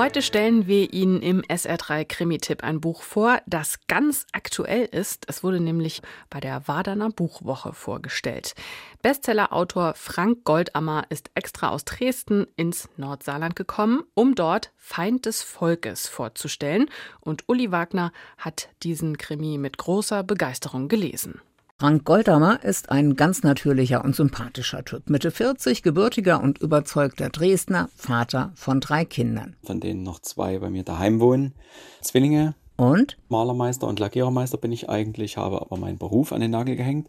Heute stellen wir Ihnen im SR3 Krimi-Tipp ein Buch vor, das ganz aktuell ist. Es wurde nämlich bei der Waderner Buchwoche vorgestellt. Bestsellerautor Frank Goldammer ist extra aus Dresden ins Nordsaarland gekommen, um dort Feind des Volkes vorzustellen. Und Uli Wagner hat diesen Krimi mit großer Begeisterung gelesen. Frank Goldammer ist ein ganz natürlicher und sympathischer Typ. Mitte 40, gebürtiger und überzeugter Dresdner, Vater von drei Kindern. Von denen noch zwei bei mir daheim wohnen. Zwillinge, und? Malermeister und Lackierermeister bin ich eigentlich, habe aber meinen Beruf an den Nagel gehängt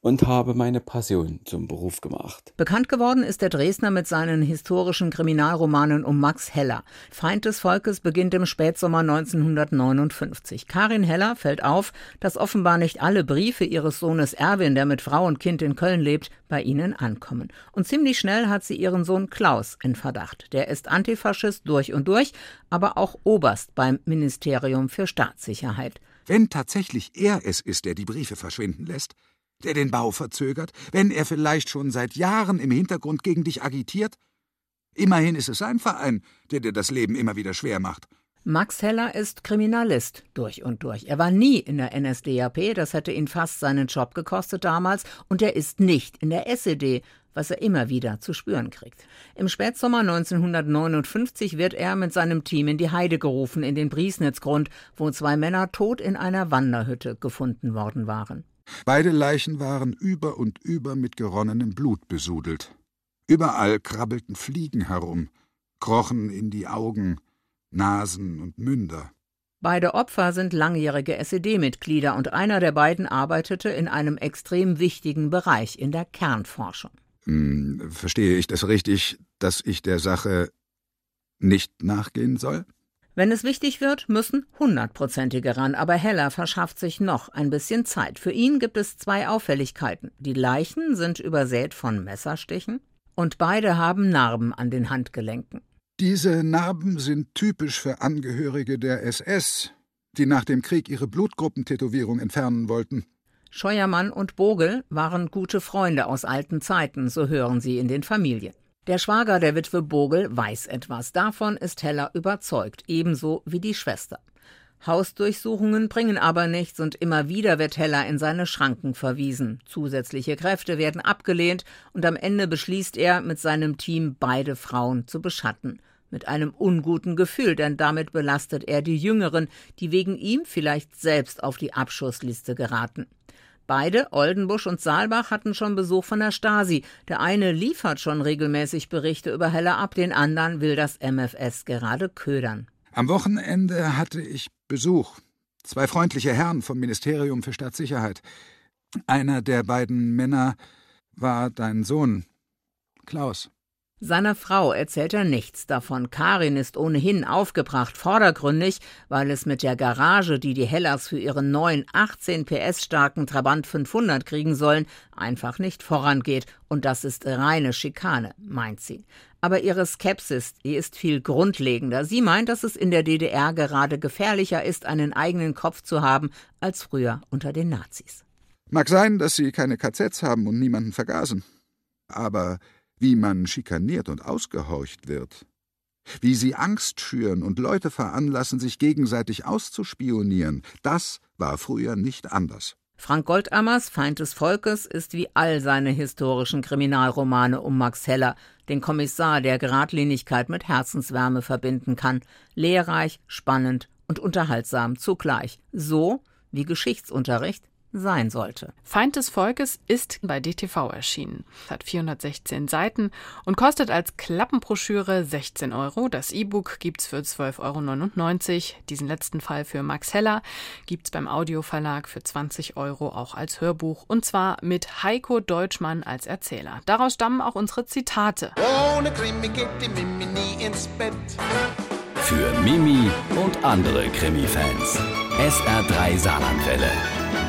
und habe meine Passion zum Beruf gemacht. Bekannt geworden ist der Dresdner mit seinen historischen Kriminalromanen um Max Heller. Feind des Volkes beginnt im Spätsommer 1959. Karin Heller fällt auf, dass offenbar nicht alle Briefe ihres Sohnes Erwin, der mit Frau und Kind in Köln lebt, bei ihnen ankommen. Und ziemlich schnell hat sie ihren Sohn Klaus in Verdacht. Der ist Antifaschist durch und durch, aber auch Oberst beim Ministerium für Staatssicherheit. Wenn tatsächlich er es ist, der die Briefe verschwinden lässt, der den Bau verzögert, wenn er vielleicht schon seit Jahren im Hintergrund gegen dich agitiert? Immerhin ist es sein Verein, der dir das Leben immer wieder schwer macht. Max Heller ist Kriminalist durch und durch. Er war nie in der NSDAP, das hätte ihn fast seinen Job gekostet damals, und er ist nicht in der SED, was er immer wieder zu spüren kriegt. Im Spätsommer 1959 wird er mit seinem Team in die Heide gerufen, in den Briesnitzgrund, wo zwei Männer tot in einer Wanderhütte gefunden worden waren. Beide Leichen waren über und über mit geronnenem Blut besudelt. Überall krabbelten Fliegen herum, krochen in die Augen, Nasen und Münder. Beide Opfer sind langjährige SED-Mitglieder und einer der beiden arbeitete in einem extrem wichtigen Bereich in der Kernforschung. Hm, verstehe ich das richtig, dass ich der Sache nicht nachgehen soll? Wenn es wichtig wird, müssen Hundertprozentige ran, aber Heller verschafft sich noch ein bisschen Zeit. Für ihn gibt es zwei Auffälligkeiten. Die Leichen sind übersät von Messerstichen und beide haben Narben an den Handgelenken. Diese Narben sind typisch für Angehörige der SS, die nach dem Krieg ihre Blutgruppentätowierung entfernen wollten. Scheuermann und Bogel waren gute Freunde aus alten Zeiten, so hören sie in den Familien. Der Schwager der Witwe Bogel weiß etwas. Davon ist Heller überzeugt, ebenso wie die Schwester. Hausdurchsuchungen bringen aber nichts und immer wieder wird Heller in seine Schranken verwiesen. Zusätzliche Kräfte werden abgelehnt und am Ende beschließt er, mit seinem Team beide Frauen zu beschatten. Mit einem unguten Gefühl, denn damit belastet er die Jüngeren, die wegen ihm vielleicht selbst auf die Abschussliste geraten. Beide, Oldenbusch und Saalbach, hatten schon Besuch von der Stasi. Der eine liefert schon regelmäßig Berichte über Heller ab, den anderen will das MFS gerade ködern. Am Wochenende hatte ich Besuch. Zwei freundliche Herren vom Ministerium für Staatssicherheit. Einer der beiden Männer war dein Sohn, Klaus. Seiner Frau erzählt er nichts davon. Karin ist ohnehin aufgebracht, vordergründig, weil es mit der Garage, die die Hellers für ihren neuen 18 PS starken Trabant 500 kriegen sollen, einfach nicht vorangeht. Und das ist reine Schikane, meint sie. Aber ihre Skepsis, die ist viel grundlegender. Sie meint, dass es in der DDR gerade gefährlicher ist, einen eigenen Kopf zu haben, als früher unter den Nazis. Mag sein, dass sie keine KZs haben und niemanden vergasen. Aber wie man schikaniert und ausgehorcht wird, wie sie Angst schüren und Leute veranlassen, sich gegenseitig auszuspionieren, das war früher nicht anders. Frank Goldammers Feind des Volkes ist wie all seine historischen Kriminalromane um Max Heller, den Kommissar, der Geradlinigkeit mit Herzenswärme verbinden kann, lehrreich, spannend und unterhaltsam zugleich, so wie Geschichtsunterricht sein sollte. Feind des Volkes ist bei DTV erschienen, hat 416 Seiten und kostet als Klappenbroschüre 16 Euro. Das E-Book gibt's für 12,99 Euro. Diesen letzten Fall für Max Heller gibt's beim Audioverlag für 20 Euro auch als Hörbuch und zwar mit Heiko Deutschmann als Erzähler. Daraus stammen auch unsere Zitate. Ohne Krimi geht die Mimi nie ins Bett. Für Mimi und andere Krimi-Fans. SR3 Saarlandwelle.